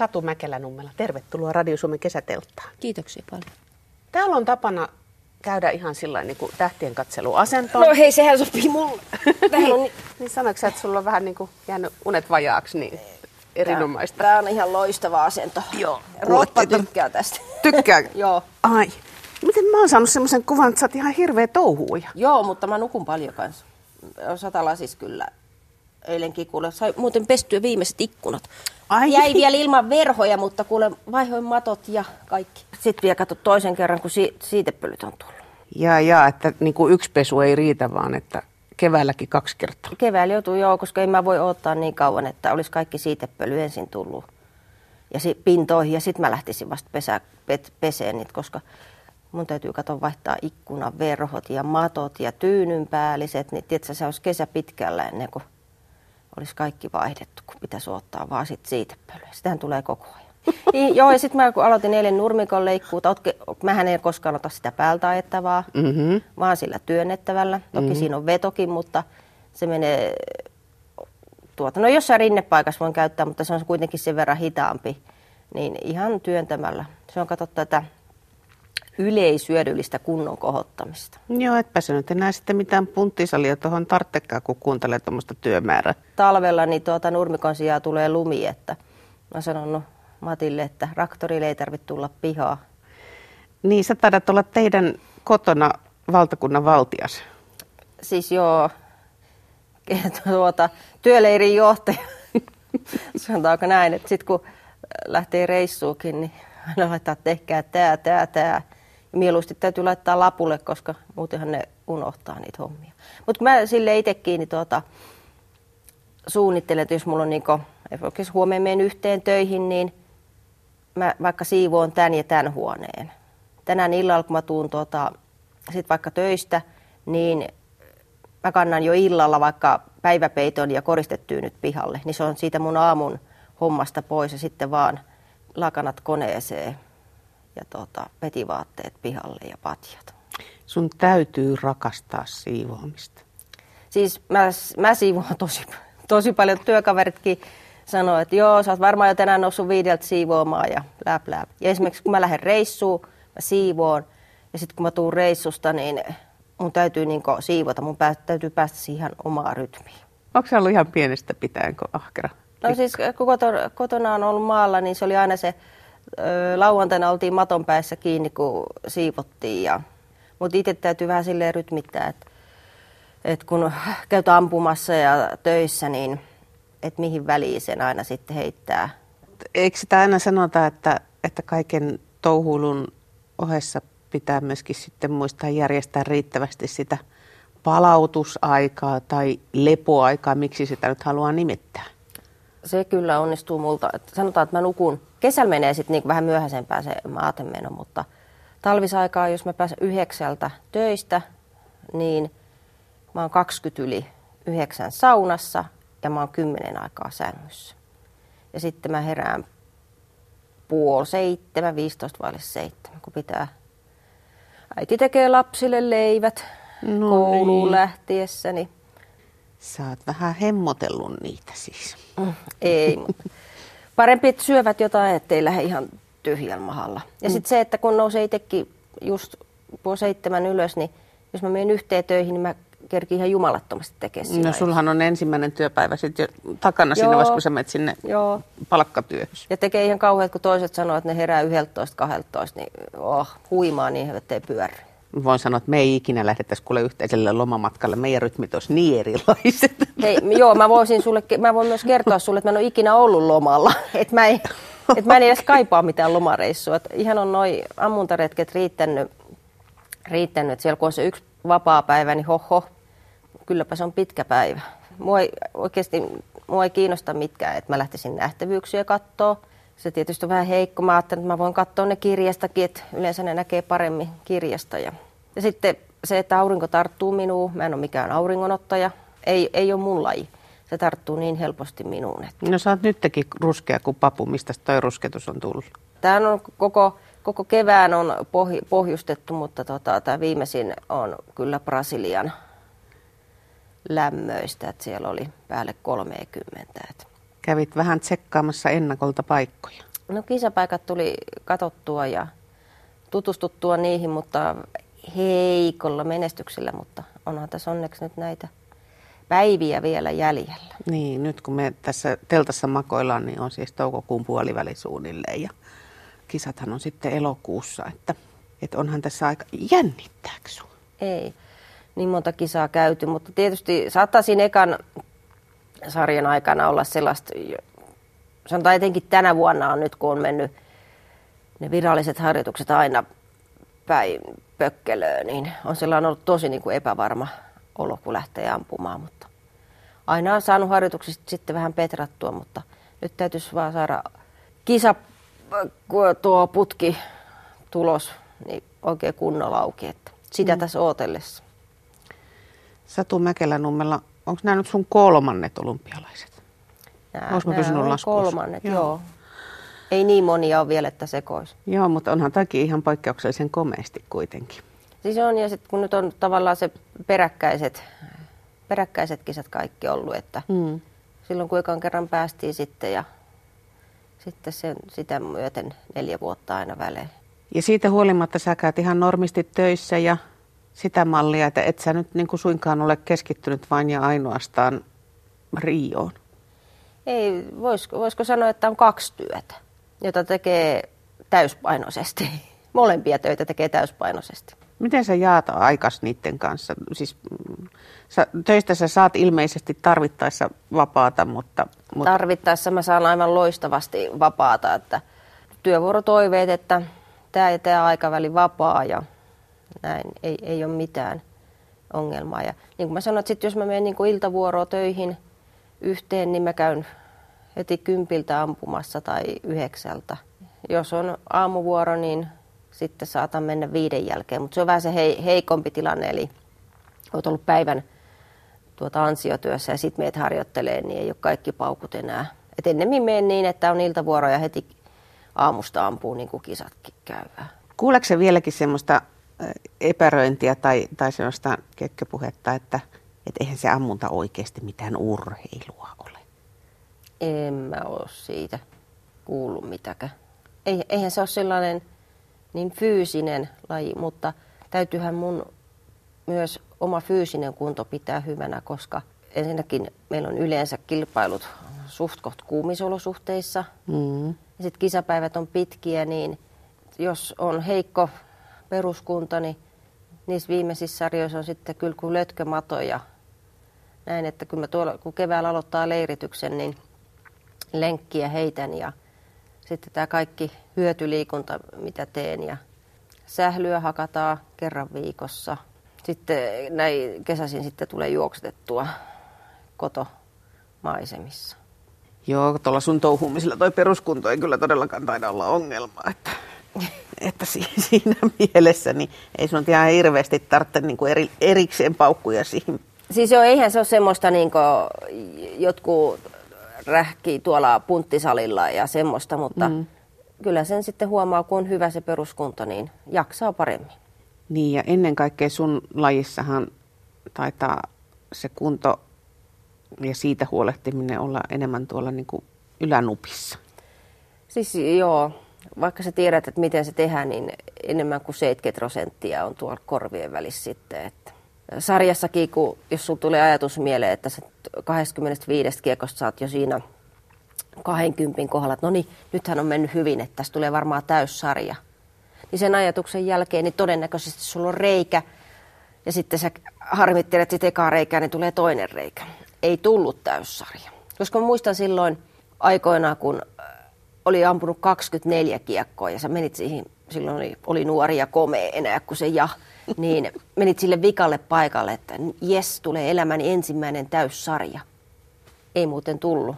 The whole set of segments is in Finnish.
Satu Mäkelänummela. Tervetuloa Radio Suomen kesätelttaan. Kiitoksia paljon. Täällä on tapana käydä ihan sillä niin kuin tähtien katseluasentoon. No hei, sehän sopii mulle. niin, on... niin sanoitko että sulla on vähän niin kuin jäänyt unet vajaaksi, niin erinomaista. Tämä on ihan loistava asento. Joo. Roppa tykkää tästä. Tykkää? Joo. Ai. Miten mä oon saanut semmoisen kuvan, että sä oot ihan hirveä touhuja? Joo, mutta mä nukun paljon kanssa. Satala siis kyllä eilenkin kuule, sai muuten pestyä viimeiset ikkunat. Ai. Jäi vielä ilman verhoja, mutta kuule vaihoin matot ja kaikki. Sitten vielä katso toisen kerran, kun si- siitepölyt on tullut. Ja, ja että niin kuin yksi pesu ei riitä, vaan että keväälläkin kaksi kertaa. Keväällä joutuu joo, koska ei mä voi odottaa niin kauan, että olisi kaikki siitepöly ensin tullut ja si- pintoihin ja sitten mä lähtisin vasta pesä, pet, peseen niitä, koska mun täytyy katsoa vaihtaa ikkunan verhot ja matot ja tyynynpäälliset, niin tiedätkö, se olisi kesä pitkällä ennen kuin olisi kaikki vaihdettu, kun pitäisi ottaa vaan sit siitepölyä. Sitähän tulee koko ajan. niin, joo, ja sitten mä kun aloitin eilen nurmikon leikkuuta, mähän en koskaan ota sitä päältä ajettavaa, mm-hmm. vaan sillä työnnettävällä. Toki mm-hmm. siinä on vetokin, mutta se menee tuota, no jossain rinnepaikassa voin käyttää, mutta se on kuitenkin sen verran hitaampi, niin ihan työntämällä. Se on katso tätä yleisyödyllistä kunnon kohottamista. Joo, etpä se nyt enää sitten mitään punttisalia tuohon tarttekaan, kun kuuntelee tuommoista työmäärää. Talvella niin tuota nurmikon sijaan tulee lumi, että mä sanon no, Matille, että raktorille ei tarvitse tulla pihaa. Niin, sä taidat olla teidän kotona valtakunnan valtias. Siis joo, tuota, työleirin johtaja, sanotaanko näin, että sitten kun lähtee reissuukin, niin aina laittaa tehkää tää, tää, tää. Mieluusti täytyy laittaa lapulle, koska muutenhan ne unohtaa niitä hommia. Mutta mä sille itsekin niin tuota, suunnittelen, että jos mulla on niin jos huomenna menen yhteen töihin, niin mä vaikka siivoon tämän ja tämän huoneen. Tänään illalla, kun mä tuun tuota, sit vaikka töistä, niin mä kannan jo illalla vaikka päiväpeiton ja koristetyynyt pihalle. Niin se on siitä mun aamun hommasta pois ja sitten vaan lakanat koneeseen ja tota, petivaatteet pihalle ja patjat. Sun täytyy rakastaa siivoamista. Siis mä, mä siivoan tosi, tosi paljon. Työkaveritkin sanoo, että joo, sä oot varmaan jo tänään noussut viideltä siivoamaan ja läp, läp. Ja esimerkiksi kun mä lähden reissuun, mä siivoon. Ja sitten kun mä tuun reissusta, niin mun täytyy niin siivota. Mun pää, täytyy päästä siihen omaan rytmiin. Onko se ollut ihan pienestä pitäen, kun ahkera? No siis kun kotona on ollut maalla, niin se oli aina se lauantaina oltiin maton päässä kiinni, kun siivottiin. Ja, mutta itse täytyy vähän silleen rytmittää, että, että kun käyt ampumassa ja töissä, niin että mihin väliin sen aina sitten heittää. Eikö sitä aina sanota, että, että kaiken touhuilun ohessa pitää myöskin sitten muistaa järjestää riittävästi sitä palautusaikaa tai lepoaikaa, miksi sitä nyt haluaa nimittää? Se kyllä onnistuu multa. Sanotaan, että mä nukun Kesällä menee sitten niin vähän myöhäisempään se maatemeno, mutta talvisaikaa, jos mä pääsen yhdeksältä töistä, niin mä oon 20 yli yhdeksän saunassa ja mä oon kymmenen aikaa sängyssä. Ja sitten mä herään puoli seitsemän, 15 vaille seitsemän, kun pitää. Äiti tekee lapsille leivät no kouluun niin. lähtiessä. Niin... Sä oot vähän hemmotellut niitä siis. Mm, ei, parempi, että syövät jotain, ettei lähde ihan tyhjällä mahalla. Ja mm. sitten se, että kun nousee itsekin just puoli seitsemän ylös, niin jos mä menen yhteen töihin, niin mä kerkin ihan jumalattomasti tekemään No sulhan on ensimmäinen työpäivä sitten jo takana Joo. siinä vaiheessa, kun sä menet sinne Joo. palkkatyöhön. Ja tekee ihan kauheat, kun toiset sanoo, että ne herää 11-12, niin oh, huimaa niin, että ei pyörry voin sanoa, että me ei ikinä lähdettäisi kuule yhteiselle lomamatkalle. Meidän rytmit olisi niin erilaiset. Hei, joo, mä, voisin sulle, mä voin myös kertoa sulle, että mä en ole ikinä ollut lomalla. Että mä, että mä en edes kaipaa mitään lomareissua. Että ihan on noin ammuntaretket riittänyt, riittänyt. Että siellä kun on se yksi vapaa päivä, niin hoho, kylläpä se on pitkä päivä. Mua ei, oikeasti mua ei kiinnosta mitkään, että mä lähtisin nähtävyyksiä katsoa se tietysti on vähän heikko. Mä ajattelin, että mä voin katsoa ne kirjastakin, että yleensä ne näkee paremmin kirjasta. Ja, ja sitten se, että aurinko tarttuu minuun, mä en ole mikään auringonottaja, ei, ei ole mun laji. Se tarttuu niin helposti minuun. Että... No sä oot nytkin ruskea kuin papu. Mistä toi rusketus on tullut? Tämä on koko, koko kevään on pohj, pohjustettu, mutta tota, tämä viimeisin on kyllä Brasilian lämmöistä, että siellä oli päälle 30. Että kävit vähän tsekkaamassa ennakolta paikkoja. No kisapaikat tuli katottua ja tutustuttua niihin, mutta heikolla menestyksellä, mutta onhan tässä onneksi nyt näitä päiviä vielä jäljellä. Niin, nyt kun me tässä teltassa makoillaan, niin on siis toukokuun puoliväli suunnilleen ja kisathan on sitten elokuussa, että, että onhan tässä aika jännittääkö sinua? Ei niin monta kisaa käyty, mutta tietysti saattaa siinä ekan sarjan aikana olla sellaista, sanotaan etenkin tänä vuonna on nyt, kun on mennyt ne viralliset harjoitukset aina päin pökkelöön, niin on sellainen ollut tosi niin kuin epävarma olo, kun lähtee ampumaan, mutta aina on saanut harjoituksista sitten vähän petrattua, mutta nyt täytyisi vaan saada kisa, tuo putki tulos, niin oikein kunnolla auki, että sitä mm. tässä ootellessa. Satu Mäkelänummella, onko nämä nyt sun kolmannet olympialaiset? Nämä, nämä on kolmannet, joo. joo. Ei niin monia ole vielä, että sekois. Joo, mutta onhan takia ihan poikkeuksellisen komeasti kuitenkin. Siis on, ja sitten kun nyt on tavallaan se peräkkäiset, peräkkäiset kisat kaikki ollut, että mm. silloin kun kerran päästiin sitten ja sitten sen, sitä myöten neljä vuotta aina välein. Ja siitä huolimatta sä käyt ihan normisti töissä ja sitä mallia, että et sä nyt niin kuin suinkaan ole keskittynyt vain ja ainoastaan Rioon? Ei, voisiko, voisiko sanoa, että on kaksi työtä, jota tekee täyspainoisesti. Molempia töitä tekee täyspainoisesti. Miten sä jaat aikas niiden kanssa? Siis, mm, sä, töistä sä saat ilmeisesti tarvittaessa vapaata, mutta, mutta... Tarvittaessa mä saan aivan loistavasti vapaata, että työvuorotoiveet, että tämä ja tämä aikaväli vapaa ja näin, ei, ei ole mitään ongelmaa. Ja niin kuin mä sanoin, että sit jos mä menen niin iltavuoroa töihin yhteen, niin mä käyn heti kympiltä ampumassa tai yhdeksältä. Jos on aamuvuoro, niin sitten saatan mennä viiden jälkeen, mutta se on vähän se hei, heikompi tilanne, eli olet ollut päivän tuota ansiotyössä ja sitten meet harjoittelee, niin ei ole kaikki paukut enää. Et ennemmin menen niin, että on iltavuoro ja heti aamusta ampuu niin kuin kisatkin käyvää. Kuuleeko vieläkin semmoista epäröintiä tai, tai sellaista kekköpuhetta, että, että eihän se ammunta oikeasti mitään urheilua ole? En mä ole siitä kuullut mitäkään. Eihän se ole sellainen niin fyysinen laji, mutta täytyyhän mun myös oma fyysinen kunto pitää hyvänä, koska ensinnäkin meillä on yleensä kilpailut suht koht kuumisolosuhteissa. Mm. Ja sitten kisapäivät on pitkiä, niin jos on heikko peruskunta, niin niissä viimeisissä sarjoissa on sitten kyllä kuin lötkömato ja näin, että kun, mä tuolla, kun keväällä aloittaa leirityksen, niin lenkkiä heitän ja sitten tämä kaikki hyötyliikunta, mitä teen ja sählyä hakataan kerran viikossa. Sitten näin kesäisin sitten tulee juoksetettua kotomaisemissa. Joo, tuolla sun touhumisella toi peruskunto ei kyllä todellakaan taida olla ongelma. Että että siinä mielessä niin ei sun ihan hirveästi tarvitse niin kuin eri, erikseen paukkuja siihen. Siis joo, eihän se ole semmoista niin jotkut rähkii tuolla punttisalilla ja semmoista, mutta mm. kyllä sen sitten huomaa, kun on hyvä se peruskunto, niin jaksaa paremmin. Niin ja ennen kaikkea sun lajissahan taitaa se kunto ja siitä huolehtiminen olla enemmän tuolla niin kuin ylänupissa. Siis joo, vaikka sä tiedät, että miten se tehdään, niin enemmän kuin 70 prosenttia on tuolla korvien välissä sitten. Että sarjassakin, kun, jos sulla tulee ajatus mieleen, että sä 25 kiekosta saat jo siinä 20 kohdalla, että no niin, nythän on mennyt hyvin, että tässä tulee varmaan täyssarja. Niin sen ajatuksen jälkeen niin todennäköisesti sulla on reikä, ja sitten sä harmittelet sitten ekaa reikää, niin tulee toinen reikä. Ei tullut täyssarja. Koska mä muistan silloin aikoinaan, kun oli ampunut 24 kiekkoa ja sä menit siihen, silloin oli, oli nuori ja komea enää kuin se ja, niin menit sille vikalle paikalle, että jes, tulee elämäni ensimmäinen täyssarja. Ei muuten tullut.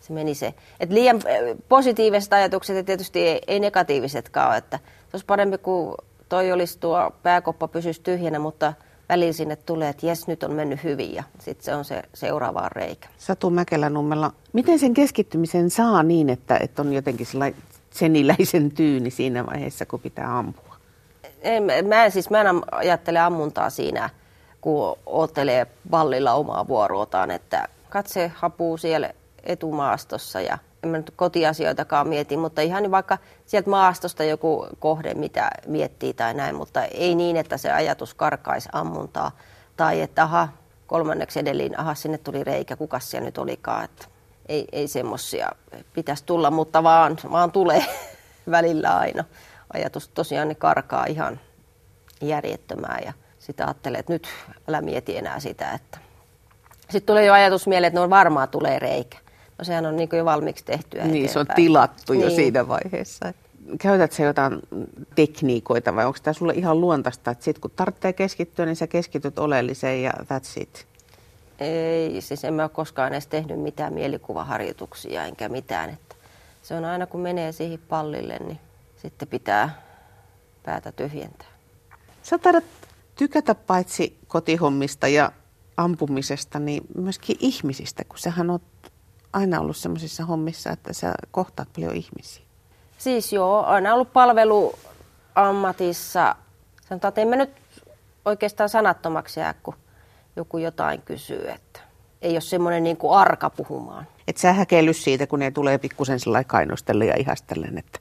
Se meni se. Et liian äh, positiiviset ajatukset ja tietysti ei, ei negatiivisetkaan ole, että se olisi parempi kuin toi olisi tuo pääkoppa pysyisi tyhjänä, mutta välillä sinne tulee, että jes, nyt on mennyt hyvin ja sitten se on se seuraava reikä. Satu Mäkelänummella, miten sen keskittymisen saa niin, että, että on jotenkin seniläisen tyyni siinä vaiheessa, kun pitää ampua? En, mä, en, siis, mä en ajattele ammuntaa siinä, kun oottelee vallilla omaa vuorotaan, että katse hapuu siellä etumaastossa ja en mä nyt kotiasioitakaan mieti, mutta ihan vaikka sieltä maastosta joku kohde, mitä miettii tai näin, mutta ei niin, että se ajatus karkaisi ammuntaa. Tai että aha, kolmanneksi edelleen, aha, sinne tuli reikä, kuka siellä nyt olikaan. Että ei, ei semmoisia pitäisi tulla, mutta vaan, vaan tulee välillä aina. Ajatus tosiaan ne karkaa ihan järjettömään ja sitä ajattelee, että nyt älä mieti enää sitä, että sitten tulee jo ajatus mieleen, että no varmaan tulee reikä. No sehän on niin jo valmiiksi tehtyä Niin, eteenpäin. se on tilattu jo Niin. siinä vaiheessa. Käytät sä jotain tekniikoita vai onko tämä sulle ihan luontaista, että sit kun tarvitsee keskittyä, niin sä keskityt oleelliseen ja that's it? Ei, siis en mä ole koskaan edes tehnyt mitään mielikuvaharjoituksia enkä mitään. Että se on aina kun menee siihen pallille, niin sitten pitää päätä tyhjentää. Sä taidat tykätä paitsi kotihommista ja ampumisesta, niin myöskin ihmisistä, kun sähän oot aina ollut semmoisissa hommissa, että sä kohtaat paljon ihmisiä. Siis joo, aina ollut palveluammatissa. Sanotaan, että en mä nyt oikeastaan sanattomaksi jää, kun joku jotain kysyy, että ei ole semmoinen niin kuin arka puhumaan. Et sä häkeily siitä, kun ne tulee pikkusen sellainen kainostelle ja ihastellen, että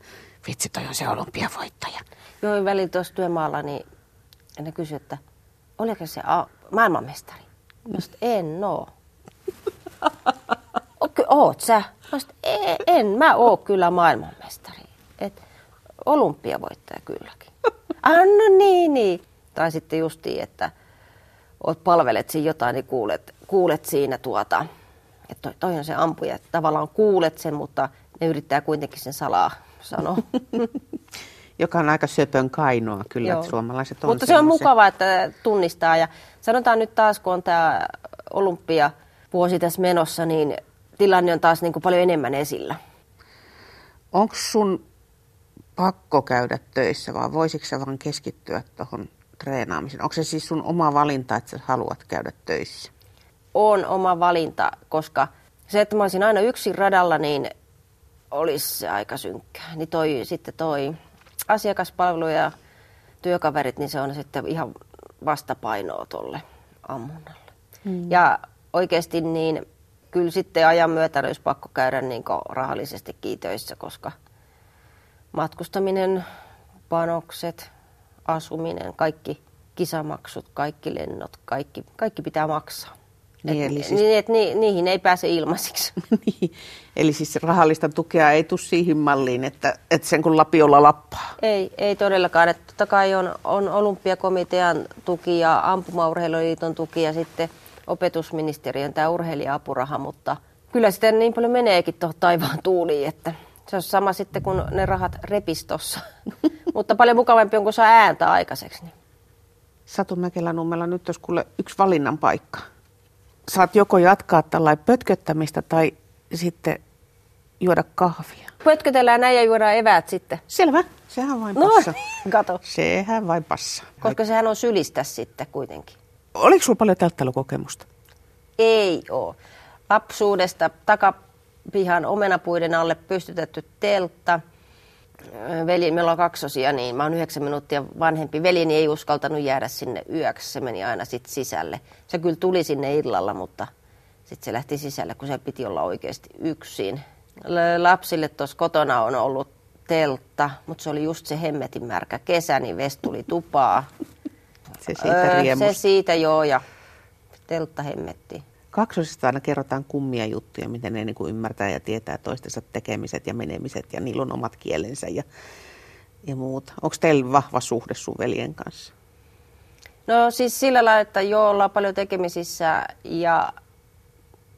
vitsi, toi on se olympiavoittaja. Join välillä tuossa työmaalla, niin ne kysyi, että oliko se a- maailmanmestari? Mä en oo. Okei, oot sä? Mä sanoin, että "E- en mä oo kyllä maailmanmestari. Et olympiavoittaja kylläkin. Ah, no niin, niin. Tai sitten justiin, että oot palvelet siinä jotain, niin kuulet, kuulet siinä tuota, että toi, toi on se ampuja. Tavallaan kuulet sen, mutta ne yrittää kuitenkin sen salaa sanoa. Joka on aika söpön kainoa kyllä, että suomalaiset on Mutta se on semmoisia. mukava, että tunnistaa. Ja sanotaan nyt taas, kun on tämä olympia vuosi tässä menossa, niin tilanne on taas niin kuin paljon enemmän esillä. Onko sun pakko käydä töissä vai voisitko sä vaan keskittyä tuohon treenaamiseen? Onko se siis sun oma valinta, että sä haluat käydä töissä? On oma valinta, koska se, että mä olisin aina yksin radalla, niin olisi se aika synkkää. Niin toi, sitten toi asiakaspalvelu ja työkaverit, niin se on sitten ihan vastapainoa tolle ammunnalle. Mm. Ja oikeasti niin kyllä sitten ajan myötä olisi pakko käydä niin rahallisesti töissä, koska matkustaminen, panokset, asuminen, kaikki kisamaksut, kaikki lennot, kaikki, kaikki pitää maksaa. Niin, et, eli siis- niin, et, ni, niihin ei pääse ilmaisiksi. Niin. Eli siis rahallista tukea ei tule siihen malliin, että, että sen kun lapiolla lappaa. Ei, ei todellakaan. Että totta kai on, on olympiakomitean tuki ja ampumaurheiluliiton tuki ja sitten opetusministeriön tämä urheilija-apuraha, mutta kyllä sitä niin paljon meneekin tuohon taivaan tuuliin, että se on sama sitten kun ne rahat repistossa. mutta paljon mukavampi on, kun saa ääntä aikaiseksi. Niin. Satu Mäkelä-Nummella nyt olisi kuule yksi valinnan paikka. Saat joko jatkaa tällainen pötköttämistä tai sitten juoda kahvia. Pötkötellään näin ja juodaan eväät sitten. Selvä, sehän vain No, passa. kato. Sehän vain passa. Koska sehän on sylistä sitten kuitenkin. Oliko sulla paljon telttailukokemusta? Ei ole. Lapsuudesta takapihan omenapuiden alle pystytetty teltta. Veli, meillä on kaksosia, niin mä oon yhdeksän minuuttia vanhempi. Veljeni ei uskaltanut jäädä sinne yöksi, se meni aina sit sisälle. Se kyllä tuli sinne illalla, mutta sitten se lähti sisälle, kun se piti olla oikeasti yksin. Lapsille tuossa kotona on ollut teltta, mutta se oli just se hemmetin märkä kesä, niin Vest tuli tupaa. Se siitä Öö, riemusta. se siitä joo, ja teltta hemmetti. Kaksosista aina kerrotaan kummia juttuja, miten ne niin kuin ymmärtää ja tietää toistensa tekemiset ja menemiset ja niillä on omat kielensä ja, ja muuta. Onko teillä vahva suhde sun veljen kanssa? No siis sillä lailla, että joo, ollaan paljon tekemisissä ja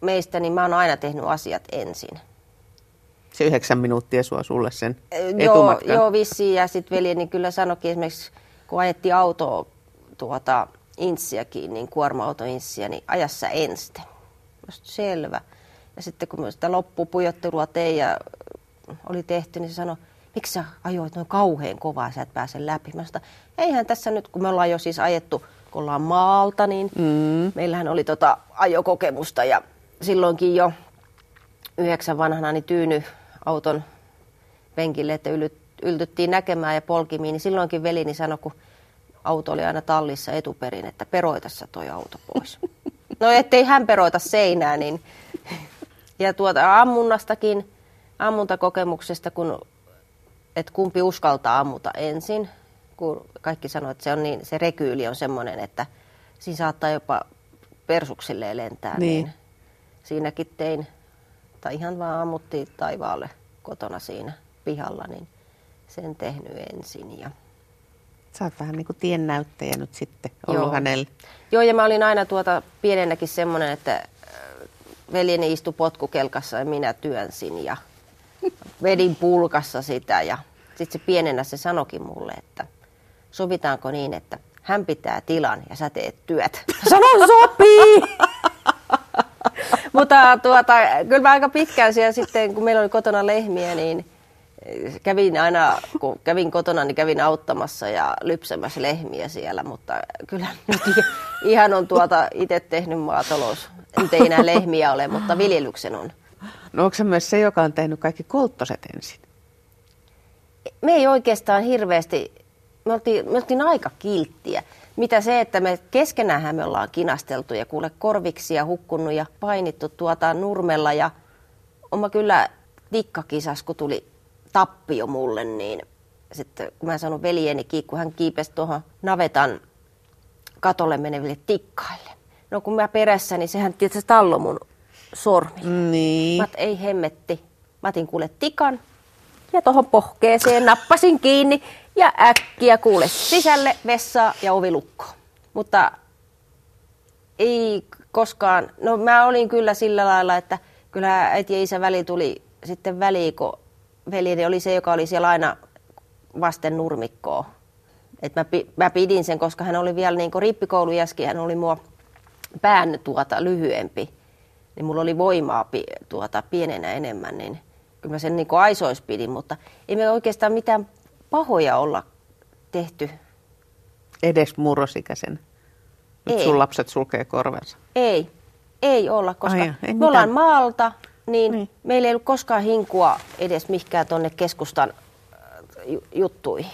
meistä, niin mä oon aina tehnyt asiat ensin. Se yhdeksän minuuttia sua sulle sen Joo, etumatkan. joo vissiin. Ja sitten veljeni kyllä sanoikin esimerkiksi, kun ajettiin autoa tuota inssiäkin, niin kuorma-auto inssiä, niin ajassa ensin. Selvä. Ja sitten kun sitä loppupujottelua tein ja oli tehty, niin se sanoi, miksi sä ajoit noin kauhean kovaa, sä et pääse läpi. Mä sanoin, eihän tässä nyt, kun me ollaan jo siis ajettu, kun ollaan maalta, niin mm. meillähän oli tota ajokokemusta ja silloinkin jo yhdeksän vanhana niin tyyny auton penkille, että yltyttiin näkemään ja polkimiin, niin silloinkin velini sanoi, kun auto oli aina tallissa etuperin, että peroita sä toi auto pois. No ettei hän peroita seinää, niin... Ja tuota ammunnastakin, ammuntakokemuksesta, kun, että kumpi uskaltaa ammuta ensin, kun kaikki sanoo, että se, on niin, se rekyyli on semmoinen, että siinä saattaa jopa persuksille lentää. Niin. niin siinäkin tein, tai ihan vaan ammuttiin taivaalle kotona siinä pihalla, niin sen tehnyt ensin. Ja... Sä oot vähän niin kuin tiennäyttäjä nyt sitten ollut Joo. hänelle. Joo, ja mä olin aina tuota pienenäkin semmoinen, että äh, veljeni istui potkukelkassa ja minä työnsin ja vedin pulkassa sitä. Ja sitten se pienenä se sanokin mulle, että sovitaanko niin, että hän pitää tilan ja sä teet työt. Sanon sopii! Mutta tuota, kyllä mä aika pitkään siellä sitten, kun meillä oli kotona lehmiä, niin kävin aina, kun kävin kotona, niin kävin auttamassa ja lypsämässä lehmiä siellä, mutta kyllä nyt ihan on tuota itse tehnyt maatalous. Nyt ei enää lehmiä ole, mutta viljelyksen on. No onko se myös se, joka on tehnyt kaikki kolttoset ensin? Me ei oikeastaan hirveästi, me oltiin, me oltiin aika kilttiä. Mitä se, että me keskenään me ollaan kinasteltu ja kuule korviksia hukkunut ja painittu tuota nurmella ja oma kyllä tikkakisas, kun tuli tappio mulle, niin sitten kun mä sanon veljeni, kun hän kiipesi tuohon navetan katolle meneville tikkaille. No kun mä perässä, niin sehän tietysti tallo mun sormi. Niin. Mä ei hemmetti. Mä otin kuule tikan ja tuohon pohkeeseen nappasin kiinni ja äkkiä kuule sisälle vessaa ja ovi lukkoon. Mutta ei koskaan, no mä olin kyllä sillä lailla, että kyllä äiti ja isä väli tuli sitten väliin, kun veljeni oli se, joka oli siellä aina vasten nurmikkoa. Et mä, mä pidin sen, koska hän oli vielä niin rippikoulujäski, hän oli mua pään tuota lyhyempi. Niin mulla oli voimaa pi- tuota, pienenä enemmän, niin kyllä mä sen niin aisois pidin, mutta ei me oikeastaan mitään pahoja olla tehty. Edes murrosikäisen. Nyt Ei. sun lapset sulkee korvensa. Ei, ei olla, koska Ai me ollaan maalta, niin, Niin. meillä ei ollut koskaan hinkua edes mihinkään tuonne keskustan äh, ju- juttuihin.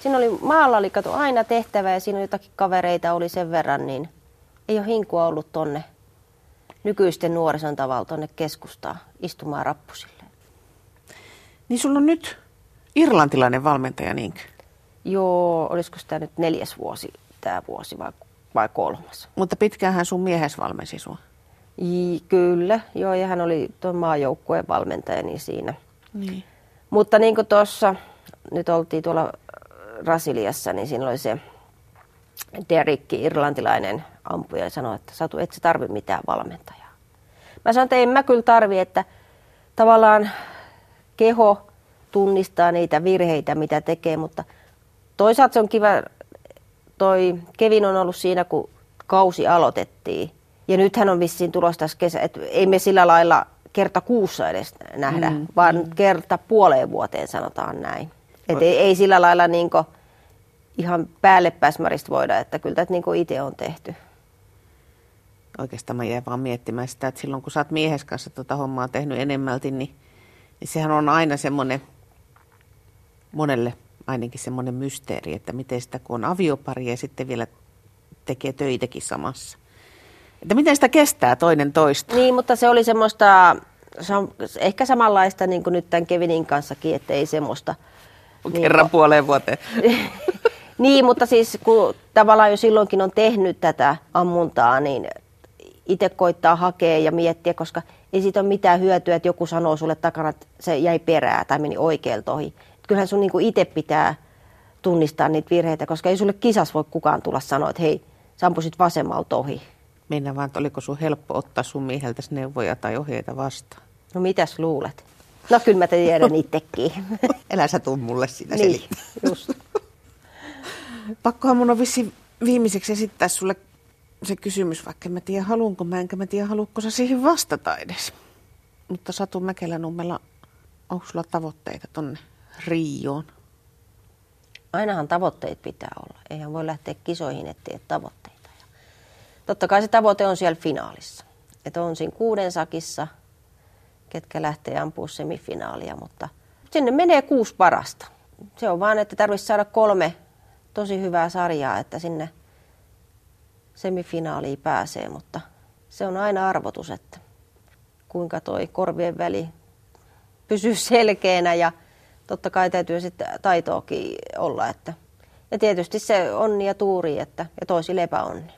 Siinä oli, maalla oli kato aina tehtävä ja siinä oli jotakin kavereita oli sen verran, niin ei ole hinkua ollut tonne nykyisten nuorison tavalla tuonne keskustaan istumaan rappusille. Niin sulla on nyt irlantilainen valmentaja, niinkö? Joo, olisiko tämä nyt neljäs vuosi tämä vuosi vai, vai kolmas? Mutta pitkäänhän sun miehes valmensi sua. Kyllä, joo, ja hän oli tuon maajoukkueen valmentajani siinä. Niin. Mutta niin kuin tuossa, nyt oltiin tuolla Brasiliassa, niin siinä oli se Derikki, irlantilainen ampuja, ja sanoi, että Satu, et sä tarvi mitään valmentajaa. Mä sanoin, että en mä kyllä tarvi, että tavallaan keho tunnistaa niitä virheitä, mitä tekee, mutta toisaalta se on kiva, toi Kevin on ollut siinä, kun kausi aloitettiin. Ja nythän on vissiin tulossa tässä kesä, että ei me sillä lailla kerta kuussa edes nähdä, mm, vaan mm. kerta puoleen vuoteen sanotaan näin. Et ei, ei sillä lailla niinku ihan päälle pääsmäristä voida, että kyllä tätä niinku itse on tehty. Oikeastaan mä jäin vaan miettimään sitä, että silloin kun sä oot miehes kanssa tuota hommaa tehnyt enemmälti, niin, niin sehän on aina semmoinen, monelle ainakin semmoinen mysteeri, että miten sitä kun on aviopari ja sitten vielä tekee töitäkin samassa. Että miten sitä kestää toinen toista? Niin, mutta se oli semmoista, se on ehkä samanlaista niin kuin nyt tämän Kevinin kanssakin, että ei semmoista. niin Kerran puoleen vuoteen. niin, mutta siis kun tavallaan jo silloinkin on tehnyt tätä ammuntaa, niin itse koittaa hakea ja miettiä, koska ei siitä ole mitään hyötyä, että joku sanoo sulle takana, että se jäi perää tai meni oikealta ohi. Kyllähän sun niinku itse pitää tunnistaa niitä virheitä, koska ei sulle kisas voi kukaan tulla sanoa, että hei, sä ampusit vasemmalta ohi. Mennä vaan, että oliko sun helppo ottaa sun mieheltäsi neuvoja tai ohjeita vastaan? No mitäs luulet? No kyllä mä tiedän itsekin. Älä sä tuu mulle sitä niin, just. Pakkohan mun on vissi viimeiseksi esittää sulle se kysymys, vaikka mä tiedä haluanko mä, enkä mä tiedä haluatko sä siihen vastata edes. Mutta Satu Mäkelänummella, onko sulla tavoitteita tonne Rioon? Ainahan tavoitteet pitää olla. Eihän voi lähteä kisoihin ettei tavoitteita. Totta kai se tavoite on siellä finaalissa. Että on siinä kuuden sakissa, ketkä lähtee ampua semifinaalia, mutta sinne menee kuusi parasta. Se on vaan, että tarvitsisi saada kolme tosi hyvää sarjaa, että sinne semifinaaliin pääsee, mutta se on aina arvotus, että kuinka toi korvien väli pysyä selkeänä ja totta kai täytyy sitten taitoakin olla. Että, ja tietysti se onni ja tuuri että, ja toisille epäonni.